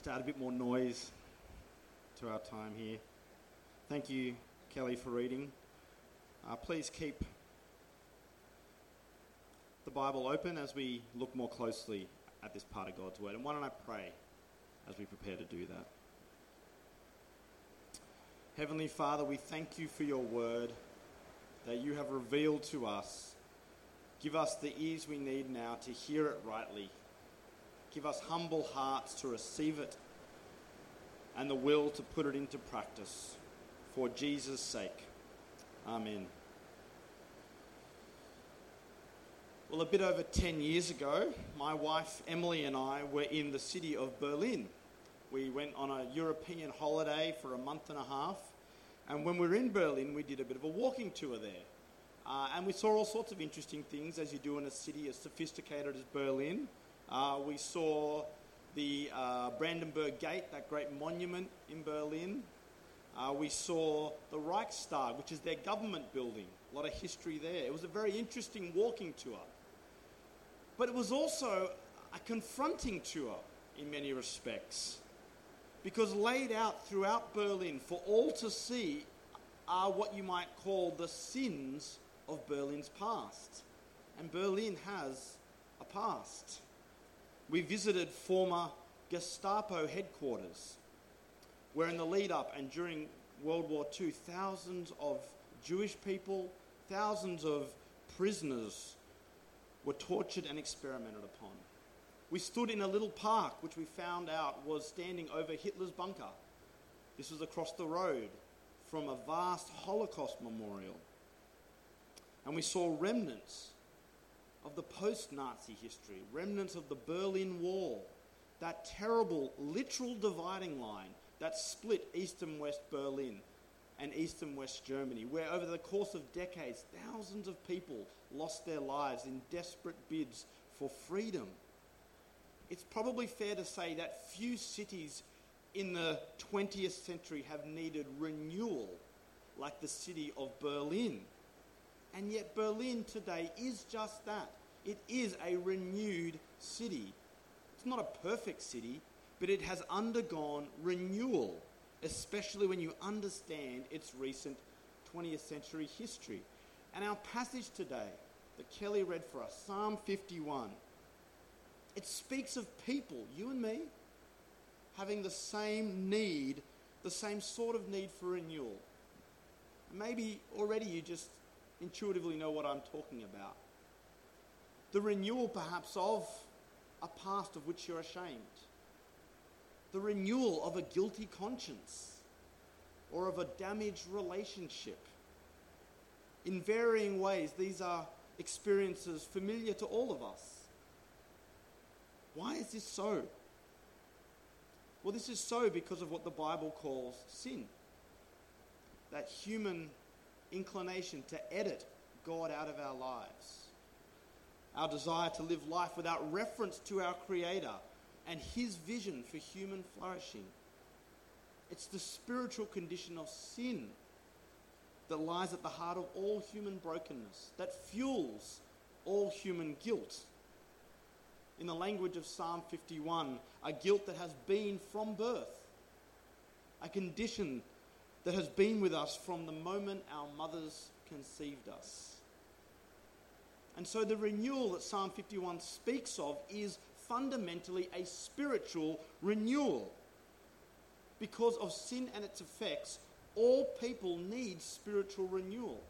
just to add a bit more noise to our time here. Thank you, Kelly, for reading. Uh, please keep the Bible open as we look more closely at this part of God's Word. And why don't I pray as we prepare to do that? Heavenly Father, we thank you for your Word that you have revealed to us. Give us the ears we need now to hear it rightly. Give us humble hearts to receive it and the will to put it into practice for Jesus' sake. Amen. Well, a bit over 10 years ago, my wife Emily and I were in the city of Berlin. We went on a European holiday for a month and a half, and when we were in Berlin, we did a bit of a walking tour there. Uh, and we saw all sorts of interesting things as you do in a city as sophisticated as Berlin. Uh, we saw the uh, Brandenburg Gate, that great monument in Berlin. Uh, we saw the Reichstag, which is their government building. A lot of history there. It was a very interesting walking tour. But it was also a confronting tour in many respects. Because laid out throughout Berlin for all to see are what you might call the sins of Berlin's past. And Berlin has a past. We visited former Gestapo headquarters, where in the lead up and during World War II, thousands of Jewish people, thousands of prisoners were tortured and experimented upon. We stood in a little park, which we found out was standing over Hitler's bunker. This was across the road from a vast Holocaust memorial. And we saw remnants of the post Nazi history, remnants of the Berlin Wall, that terrible literal dividing line that split East and West Berlin and East and West Germany, where over the course of decades, thousands of people lost their lives in desperate bids for freedom. It's probably fair to say that few cities in the 20th century have needed renewal like the city of Berlin. And yet, Berlin today is just that. It is a renewed city. It's not a perfect city, but it has undergone renewal, especially when you understand its recent 20th century history. And our passage today that Kelly read for us, Psalm 51, it speaks of people, you and me, having the same need, the same sort of need for renewal. Maybe already you just intuitively know what I'm talking about. The renewal, perhaps, of a past of which you're ashamed. The renewal of a guilty conscience or of a damaged relationship. In varying ways, these are experiences familiar to all of us. Why is this so? Well, this is so because of what the Bible calls sin. That human inclination to edit God out of our lives. Our desire to live life without reference to our Creator and His vision for human flourishing. It's the spiritual condition of sin that lies at the heart of all human brokenness, that fuels all human guilt. In the language of Psalm 51, a guilt that has been from birth, a condition that has been with us from the moment our mothers conceived us. And so the renewal that Psalm 51 speaks of is fundamentally a spiritual renewal. Because of sin and its effects, all people need spiritual renewal.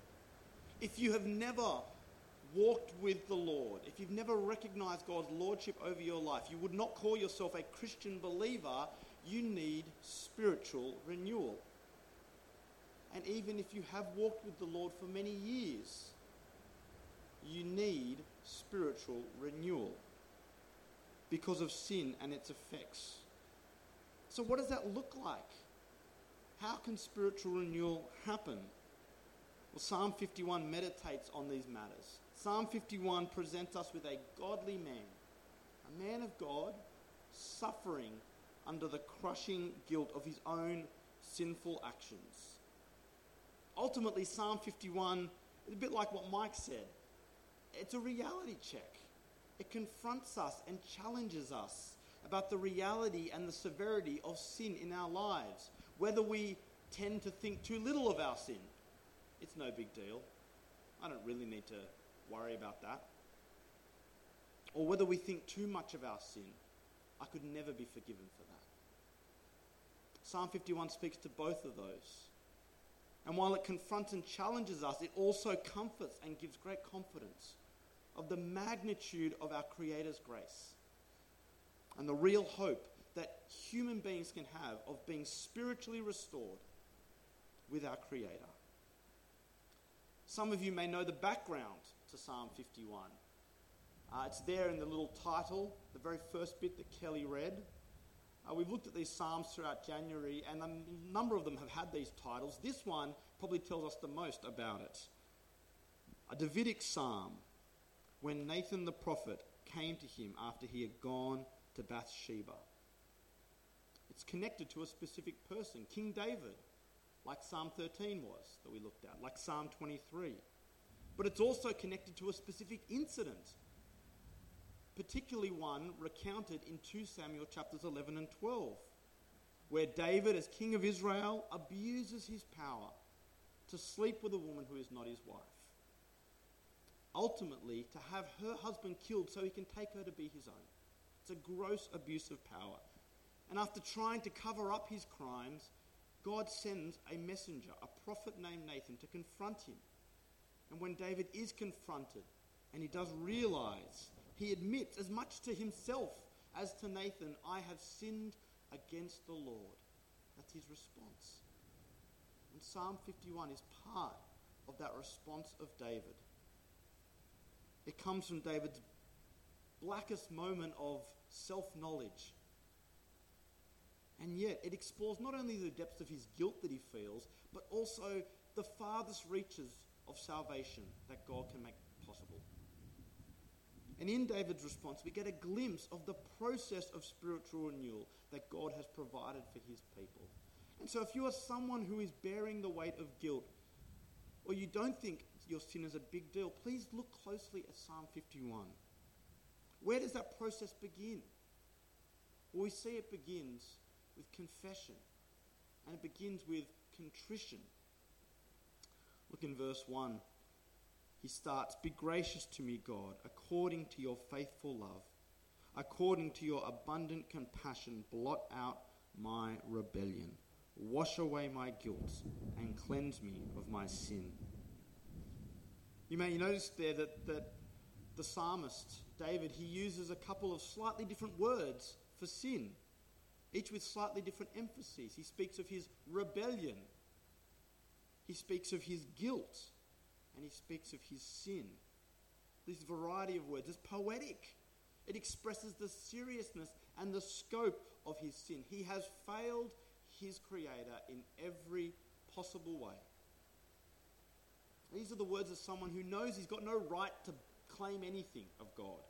If you have never walked with the Lord, if you've never recognized God's lordship over your life, you would not call yourself a Christian believer, you need spiritual renewal. And even if you have walked with the Lord for many years, you need spiritual renewal because of sin and its effects. So, what does that look like? How can spiritual renewal happen? Well, Psalm 51 meditates on these matters. Psalm 51 presents us with a godly man, a man of God, suffering under the crushing guilt of his own sinful actions. Ultimately, Psalm 51 is a bit like what Mike said it's a reality check. It confronts us and challenges us about the reality and the severity of sin in our lives. Whether we tend to think too little of our sin, it's no big deal. I don't really need to worry about that. Or whether we think too much of our sin, I could never be forgiven for that. Psalm 51 speaks to both of those. And while it confronts and challenges us, it also comforts and gives great confidence of the magnitude of our Creator's grace and the real hope that human beings can have of being spiritually restored with our Creator. Some of you may know the background to Psalm 51. Uh, it's there in the little title, the very first bit that Kelly read. Uh, we've looked at these Psalms throughout January, and a number of them have had these titles. This one probably tells us the most about it. A Davidic Psalm, when Nathan the prophet came to him after he had gone to Bathsheba. It's connected to a specific person, King David, like Psalm 13 was that we looked at, like Psalm 23. But it's also connected to a specific incident, particularly one recounted in 2 Samuel chapters 11 and 12, where David, as king of Israel, abuses his power to sleep with a woman who is not his wife. Ultimately, to have her husband killed so he can take her to be his own. It's a gross abuse of power. And after trying to cover up his crimes, God sends a messenger, a prophet named Nathan, to confront him. And when David is confronted, and he does realize, he admits as much to himself as to Nathan, I have sinned against the Lord. That's his response. And Psalm 51 is part of that response of David. It comes from David's blackest moment of self knowledge. And yet, it explores not only the depths of his guilt that he feels, but also the farthest reaches of salvation that God can make possible. And in David's response, we get a glimpse of the process of spiritual renewal that God has provided for his people. And so, if you are someone who is bearing the weight of guilt, or you don't think your sin is a big deal, please look closely at Psalm 51. Where does that process begin? Well, we see it begins with confession, and it begins with contrition. Look in verse 1. He starts Be gracious to me, God, according to your faithful love, according to your abundant compassion, blot out my rebellion. Wash away my guilt and cleanse me of my sin. You may notice there that, that the psalmist, David, he uses a couple of slightly different words for sin, each with slightly different emphases. He speaks of his rebellion, he speaks of his guilt, and he speaks of his sin. This variety of words is poetic. It expresses the seriousness and the scope of his sin. He has failed his Creator in every possible way. These are the words of someone who knows he's got no right to claim anything of God.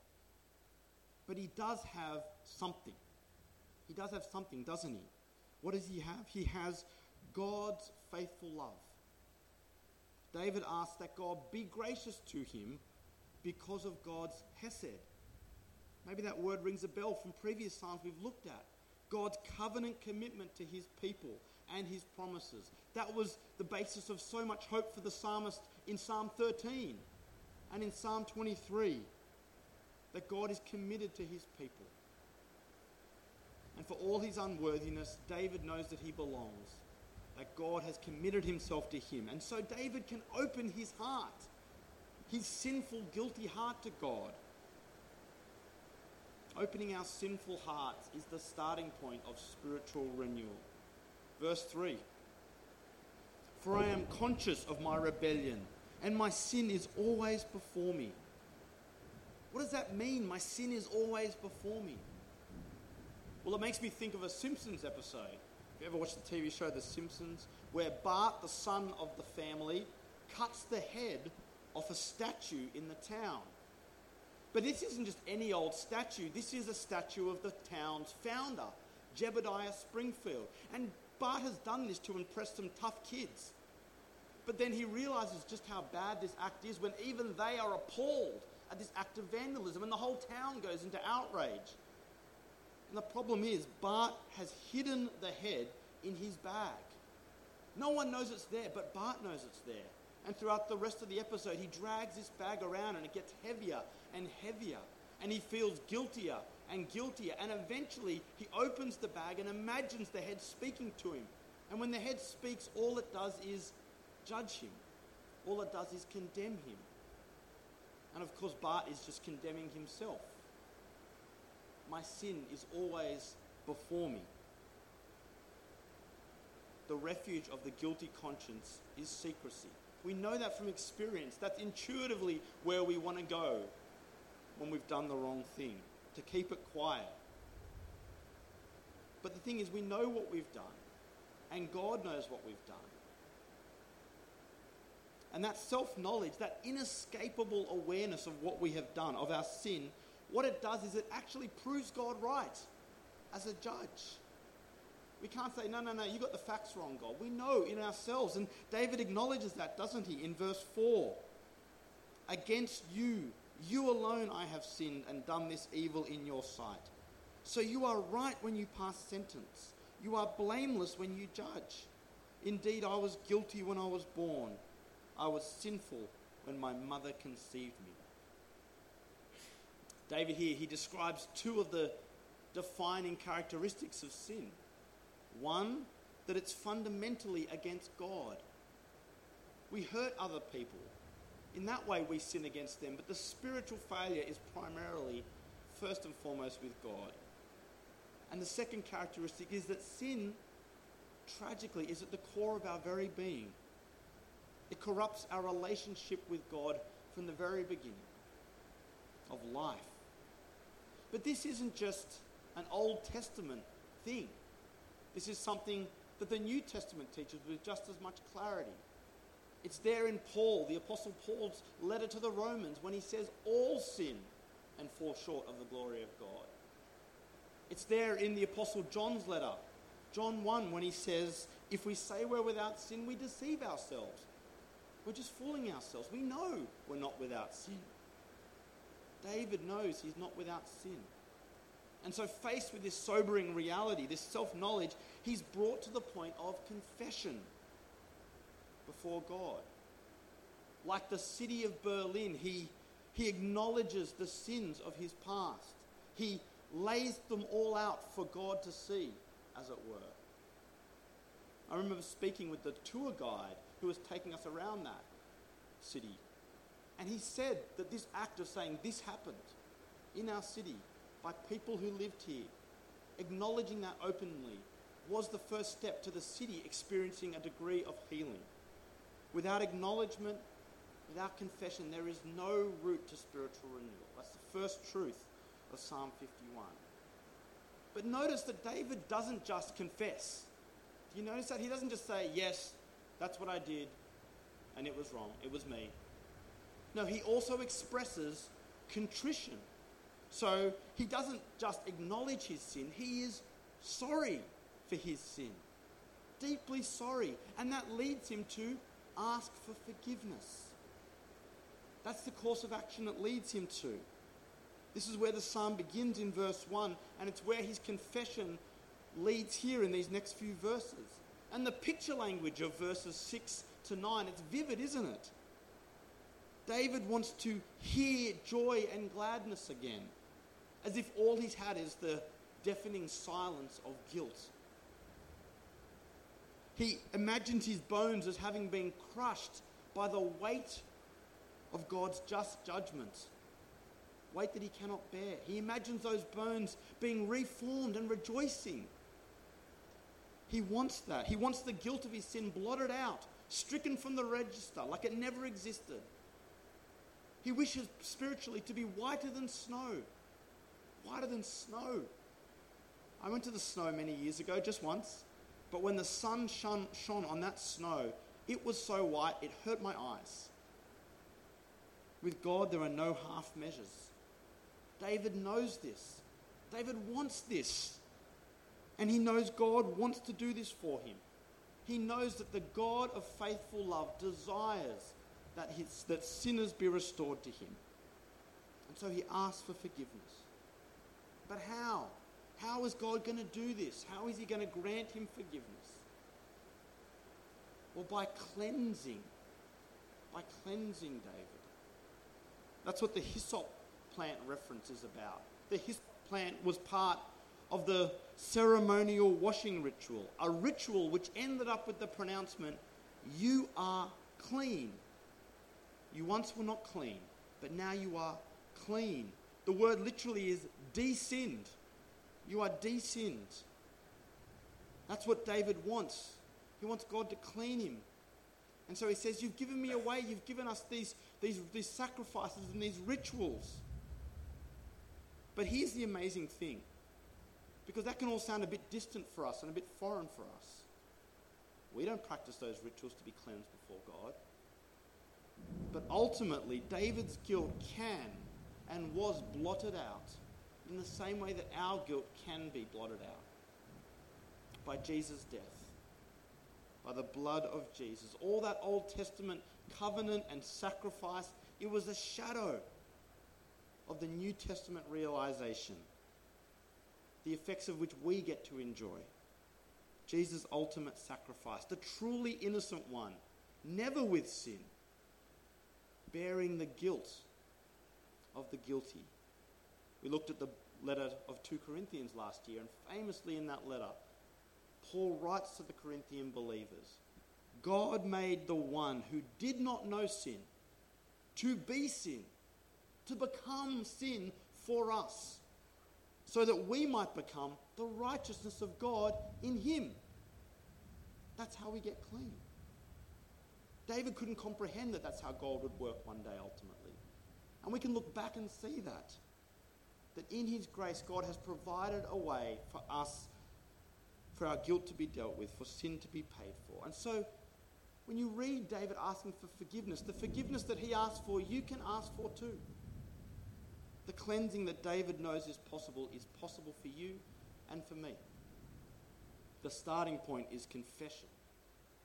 But he does have something. He does have something, doesn't he? What does he have? He has God's faithful love. David asks that God be gracious to him because of God's hesed. Maybe that word rings a bell from previous Psalms we've looked at. God's covenant commitment to his people and his promises. That was the basis of so much hope for the psalmist in Psalm 13 and in Psalm 23 that God is committed to his people. And for all his unworthiness, David knows that he belongs, that God has committed himself to him. And so David can open his heart, his sinful, guilty heart to God Opening our sinful hearts is the starting point of spiritual renewal. Verse 3 For I am conscious of my rebellion, and my sin is always before me. What does that mean? My sin is always before me. Well, it makes me think of a Simpsons episode. You ever watched the TV show The Simpsons, where Bart, the son of the family, cuts the head off a statue in the town. But this isn't just any old statue. This is a statue of the town's founder, Jebediah Springfield. And Bart has done this to impress some tough kids. But then he realizes just how bad this act is when even they are appalled at this act of vandalism and the whole town goes into outrage. And the problem is, Bart has hidden the head in his bag. No one knows it's there, but Bart knows it's there. And throughout the rest of the episode, he drags this bag around and it gets heavier and heavier. And he feels guiltier and guiltier. And eventually, he opens the bag and imagines the head speaking to him. And when the head speaks, all it does is judge him, all it does is condemn him. And of course, Bart is just condemning himself. My sin is always before me. The refuge of the guilty conscience is secrecy. We know that from experience. That's intuitively where we want to go when we've done the wrong thing, to keep it quiet. But the thing is, we know what we've done, and God knows what we've done. And that self knowledge, that inescapable awareness of what we have done, of our sin, what it does is it actually proves God right as a judge. We can't say, no, no, no, you got the facts wrong, God. We know in ourselves. And David acknowledges that, doesn't he, in verse 4? Against you, you alone I have sinned and done this evil in your sight. So you are right when you pass sentence. You are blameless when you judge. Indeed, I was guilty when I was born. I was sinful when my mother conceived me. David here, he describes two of the defining characteristics of sin. One, that it's fundamentally against God. We hurt other people. In that way, we sin against them, but the spiritual failure is primarily, first and foremost, with God. And the second characteristic is that sin, tragically, is at the core of our very being. It corrupts our relationship with God from the very beginning of life. But this isn't just an Old Testament thing. This is something that the New Testament teaches with just as much clarity. It's there in Paul, the Apostle Paul's letter to the Romans, when he says, All sin and fall short of the glory of God. It's there in the Apostle John's letter, John 1, when he says, If we say we're without sin, we deceive ourselves. We're just fooling ourselves. We know we're not without sin. David knows he's not without sin. And so, faced with this sobering reality, this self knowledge, he's brought to the point of confession before God. Like the city of Berlin, he, he acknowledges the sins of his past. He lays them all out for God to see, as it were. I remember speaking with the tour guide who was taking us around that city. And he said that this act of saying this happened in our city by people who lived here, acknowledging that openly, was the first step to the city experiencing a degree of healing. Without acknowledgement, without confession, there is no route to spiritual renewal. That's the first truth of Psalm 51. But notice that David doesn't just confess. Do you notice that? He doesn't just say, Yes, that's what I did, and it was wrong, it was me. No, he also expresses contrition. So he doesn't just acknowledge his sin, he is sorry for his sin. Deeply sorry. And that leads him to ask for forgiveness. That's the course of action that leads him to. This is where the psalm begins in verse 1, and it's where his confession leads here in these next few verses. And the picture language of verses 6 to 9, it's vivid, isn't it? David wants to hear joy and gladness again, as if all he's had is the deafening silence of guilt. He imagines his bones as having been crushed by the weight of God's just judgment, weight that he cannot bear. He imagines those bones being reformed and rejoicing. He wants that. He wants the guilt of his sin blotted out, stricken from the register, like it never existed. He wishes spiritually to be whiter than snow. Whiter than snow. I went to the snow many years ago, just once, but when the sun shone, shone on that snow, it was so white it hurt my eyes. With God, there are no half measures. David knows this. David wants this. And he knows God wants to do this for him. He knows that the God of faithful love desires that, his, that sinners be restored to him. And so he asks for forgiveness. But how? How is God going to do this? How is He going to grant him forgiveness? Well, by cleansing. By cleansing David. That's what the hyssop plant reference is about. The hyssop plant was part of the ceremonial washing ritual, a ritual which ended up with the pronouncement, You are clean. You once were not clean, but now you are clean. The word literally is de-sinned. You are de-sinned. That's what David wants. He wants God to clean him. And so he says, You've given me away. You've given us these, these, these sacrifices and these rituals. But here's the amazing thing because that can all sound a bit distant for us and a bit foreign for us. We don't practice those rituals to be cleansed before God. But ultimately, David's guilt can and was blotted out in the same way that our guilt can be blotted out by Jesus' death, by the blood of Jesus. All that Old Testament covenant and sacrifice, it was a shadow of the New Testament realization the effects of which we get to enjoy. Jesus' ultimate sacrifice, the truly innocent one, never with sin, bearing the guilt of the guilty. We looked at the letter of 2 Corinthians last year, and famously in that letter, Paul writes to the Corinthian believers God made the one who did not know sin to be sin, to become sin for us so that we might become the righteousness of God in him. That's how we get clean. David couldn't comprehend that that's how God would work one day ultimately. And we can look back and see that. That in his grace, God has provided a way for us, for our guilt to be dealt with, for sin to be paid for. And so, when you read David asking for forgiveness, the forgiveness that he asked for, you can ask for too. The cleansing that David knows is possible is possible for you and for me. The starting point is confession.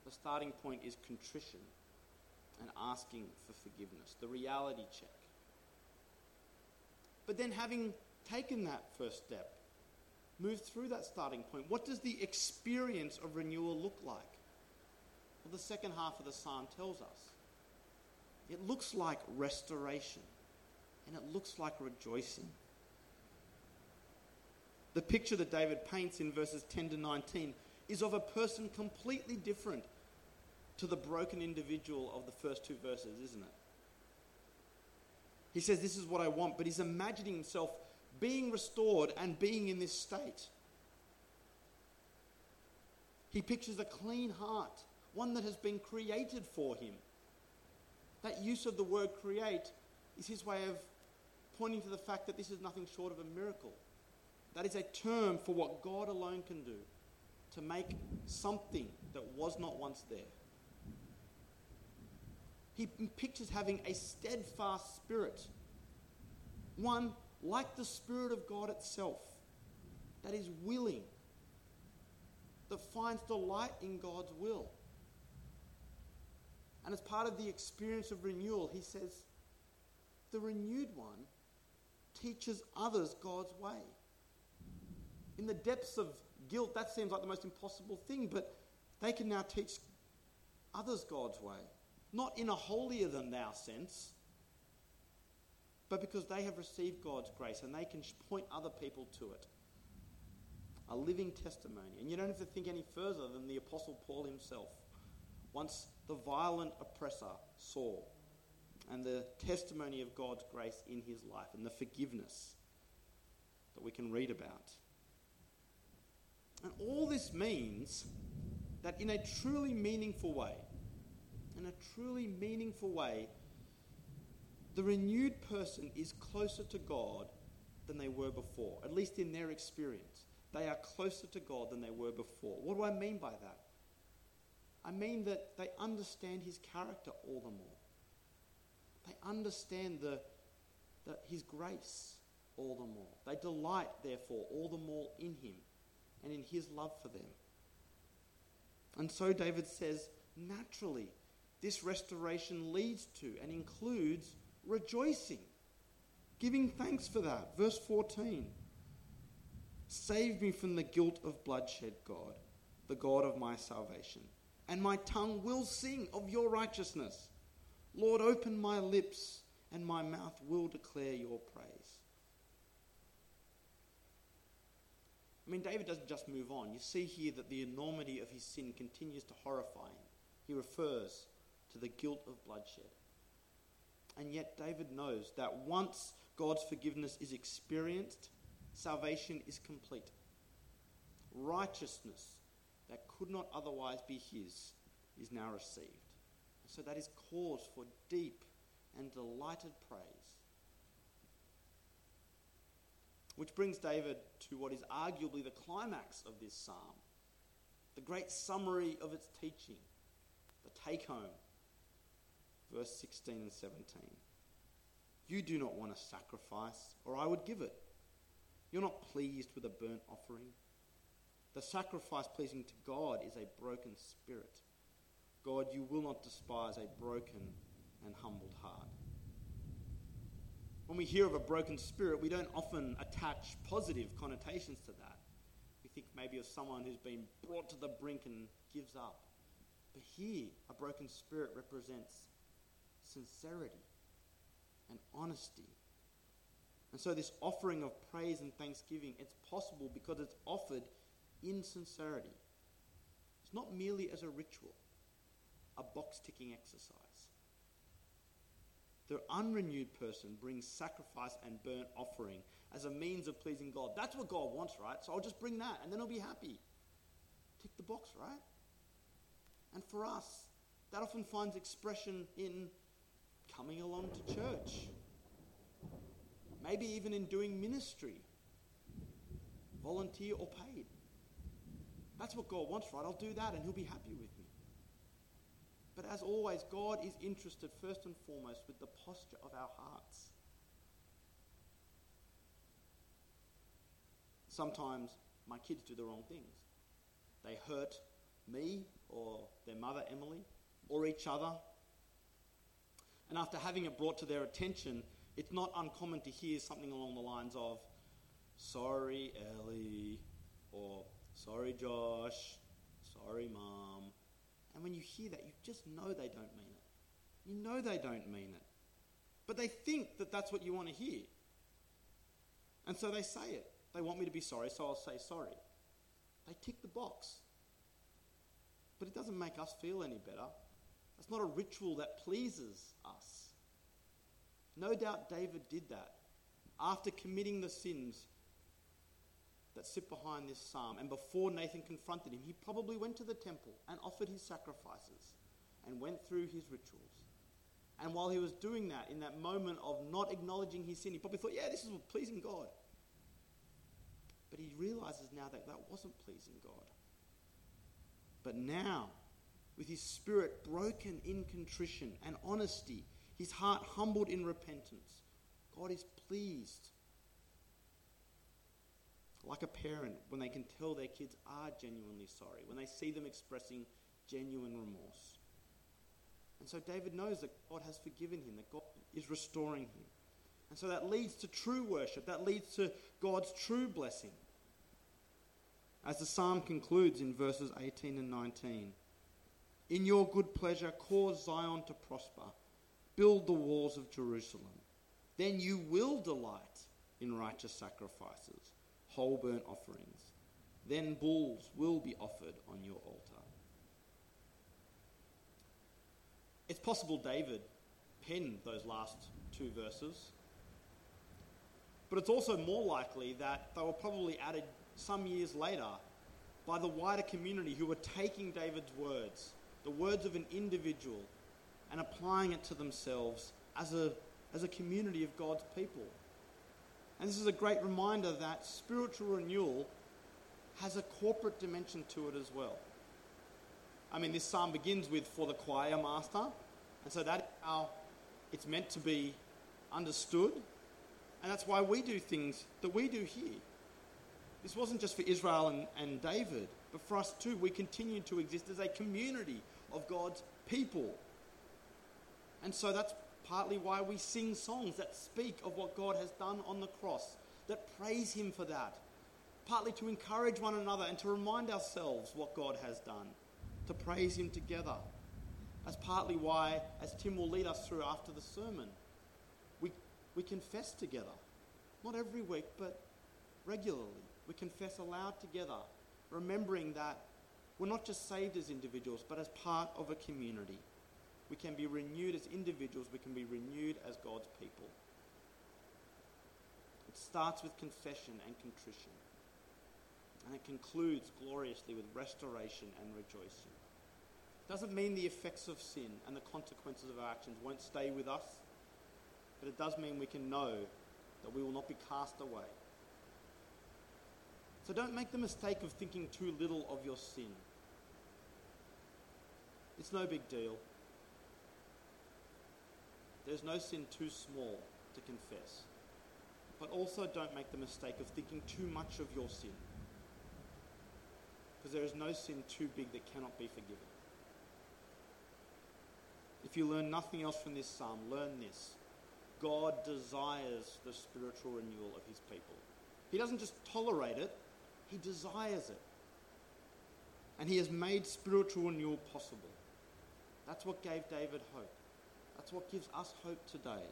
The starting point is contrition and asking for forgiveness, the reality check. But then, having taken that first step, move through that starting point, what does the experience of renewal look like? Well, the second half of the psalm tells us it looks like restoration and it looks like rejoicing. The picture that David paints in verses 10 to 19 is of a person completely different to the broken individual of the first two verses, isn't it? He says, This is what I want, but he's imagining himself being restored and being in this state. He pictures a clean heart, one that has been created for him. That use of the word create is his way of pointing to the fact that this is nothing short of a miracle. That is a term for what God alone can do to make something that was not once there. He pictures having a steadfast spirit, one like the Spirit of God itself, that is willing, that finds delight in God's will. And as part of the experience of renewal, he says, the renewed one teaches others God's way. In the depths of guilt, that seems like the most impossible thing, but they can now teach others God's way. Not in a holier than thou sense, but because they have received God's grace and they can point other people to it. A living testimony. And you don't have to think any further than the Apostle Paul himself. Once the violent oppressor, Saul, and the testimony of God's grace in his life and the forgiveness that we can read about. And all this means that in a truly meaningful way, in a truly meaningful way, the renewed person is closer to God than they were before, at least in their experience. They are closer to God than they were before. What do I mean by that? I mean that they understand his character all the more. They understand the, the, His grace all the more. They delight, therefore, all the more in Him and in His love for them. And so David says, naturally, this restoration leads to and includes rejoicing, giving thanks for that. Verse 14 Save me from the guilt of bloodshed, God, the God of my salvation. And my tongue will sing of your righteousness. Lord, open my lips, and my mouth will declare your praise. I mean, David doesn't just move on. You see here that the enormity of his sin continues to horrify him. He refers to the guilt of bloodshed. And yet, David knows that once God's forgiveness is experienced, salvation is complete. Righteousness that could not otherwise be his is now received. So that is cause for deep and delighted praise. Which brings David to what is arguably the climax of this psalm, the great summary of its teaching, the take home, verse 16 and 17. You do not want a sacrifice, or I would give it. You're not pleased with a burnt offering. The sacrifice pleasing to God is a broken spirit. God, you will not despise a broken and humbled heart. When we hear of a broken spirit, we don't often attach positive connotations to that. We think maybe of someone who's been brought to the brink and gives up. But here, a broken spirit represents sincerity and honesty. And so, this offering of praise and thanksgiving, it's possible because it's offered in sincerity. It's not merely as a ritual, a box ticking exercise. The unrenewed person brings sacrifice and burnt offering as a means of pleasing God. That's what God wants, right? So I'll just bring that and then I'll be happy. Tick the box, right? And for us, that often finds expression in coming along to church, maybe even in doing ministry, volunteer or paid. That's what God wants, right? I'll do that and He'll be happy with me. But as always, God is interested first and foremost with the posture of our hearts. Sometimes my kids do the wrong things. They hurt me or their mother, Emily, or each other. And after having it brought to their attention, it's not uncommon to hear something along the lines of, Sorry, Ellie, or Sorry, Josh, sorry, Mom. And when you hear that, you just know they don't mean it. You know they don't mean it. But they think that that's what you want to hear. And so they say it. They want me to be sorry, so I'll say sorry. They tick the box. But it doesn't make us feel any better. That's not a ritual that pleases us. No doubt David did that. After committing the sins that sit behind this psalm. And before Nathan confronted him, he probably went to the temple and offered his sacrifices and went through his rituals. And while he was doing that, in that moment of not acknowledging his sin, he probably thought, yeah, this is pleasing God. But he realizes now that that wasn't pleasing God. But now, with his spirit broken in contrition and honesty, his heart humbled in repentance, God is pleased like a parent when they can tell their kids are genuinely sorry, when they see them expressing genuine remorse. And so David knows that God has forgiven him, that God is restoring him. And so that leads to true worship, that leads to God's true blessing. As the psalm concludes in verses 18 and 19 In your good pleasure, cause Zion to prosper, build the walls of Jerusalem. Then you will delight in righteous sacrifices whole burnt offerings. Then bulls will be offered on your altar. It's possible David penned those last two verses, but it's also more likely that they were probably added some years later by the wider community who were taking David's words, the words of an individual, and applying it to themselves as a, as a community of God's people. And this is a great reminder that spiritual renewal has a corporate dimension to it as well. I mean, this psalm begins with for the choir master, and so that's how it's meant to be understood, and that's why we do things that we do here. This wasn't just for Israel and, and David, but for us too. We continue to exist as a community of God's people. And so that's partly why we sing songs that speak of what God has done on the cross, that praise Him for that, partly to encourage one another and to remind ourselves what God has done, to praise Him together. That's partly why, as Tim will lead us through after the sermon, we, we confess together. Not every week, but regularly. We confess aloud together, remembering that we're not just saved as individuals, but as part of a community. We can be renewed as individuals, we can be renewed as God's people. It starts with confession and contrition, and it concludes gloriously with restoration and rejoicing. It doesn't mean the effects of sin and the consequences of our actions won't stay with us, but it does mean we can know that we will not be cast away. So don't make the mistake of thinking too little of your sin. It's no big deal. There's no sin too small to confess. But also don't make the mistake of thinking too much of your sin. Because there is no sin too big that cannot be forgiven. If you learn nothing else from this psalm, learn this. God desires the spiritual renewal of his people. He doesn't just tolerate it, he desires it. And he has made spiritual renewal possible. That's what gave David hope. That's what gives us hope today.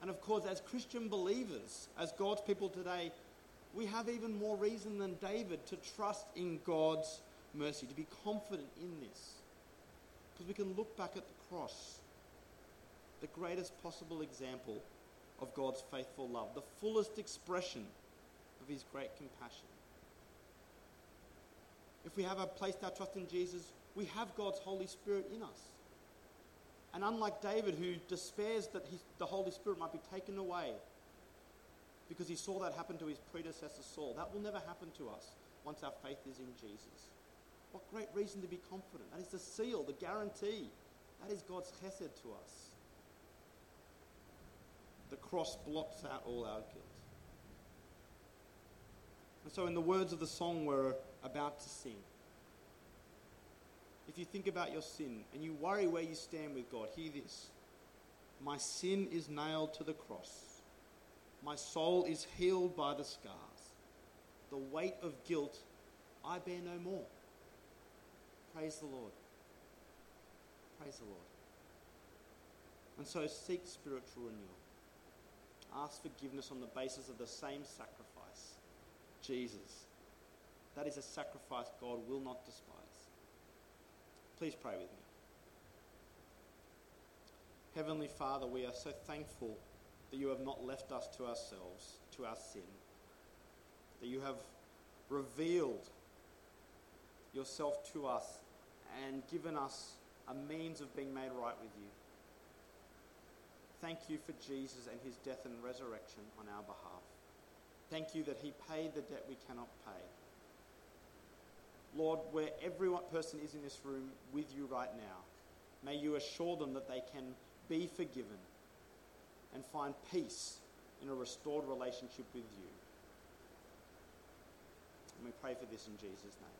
And of course, as Christian believers, as God's people today, we have even more reason than David to trust in God's mercy, to be confident in this. Because we can look back at the cross, the greatest possible example of God's faithful love, the fullest expression of his great compassion. If we have placed our trust in Jesus, we have God's Holy Spirit in us. And unlike David, who despairs that his, the Holy Spirit might be taken away because he saw that happen to his predecessor Saul, that will never happen to us once our faith is in Jesus. What great reason to be confident. That is the seal, the guarantee. That is God's chesed to us. The cross blots out all our guilt. And so, in the words of the song we're about to sing, if you think about your sin and you worry where you stand with God, hear this. My sin is nailed to the cross. My soul is healed by the scars. The weight of guilt I bear no more. Praise the Lord. Praise the Lord. And so seek spiritual renewal. Ask forgiveness on the basis of the same sacrifice Jesus. That is a sacrifice God will not despise. Please pray with me. Heavenly Father, we are so thankful that you have not left us to ourselves, to our sin, that you have revealed yourself to us and given us a means of being made right with you. Thank you for Jesus and his death and resurrection on our behalf. Thank you that he paid the debt we cannot pay. Lord, where every person is in this room with you right now, may you assure them that they can be forgiven and find peace in a restored relationship with you. And we pray for this in Jesus' name.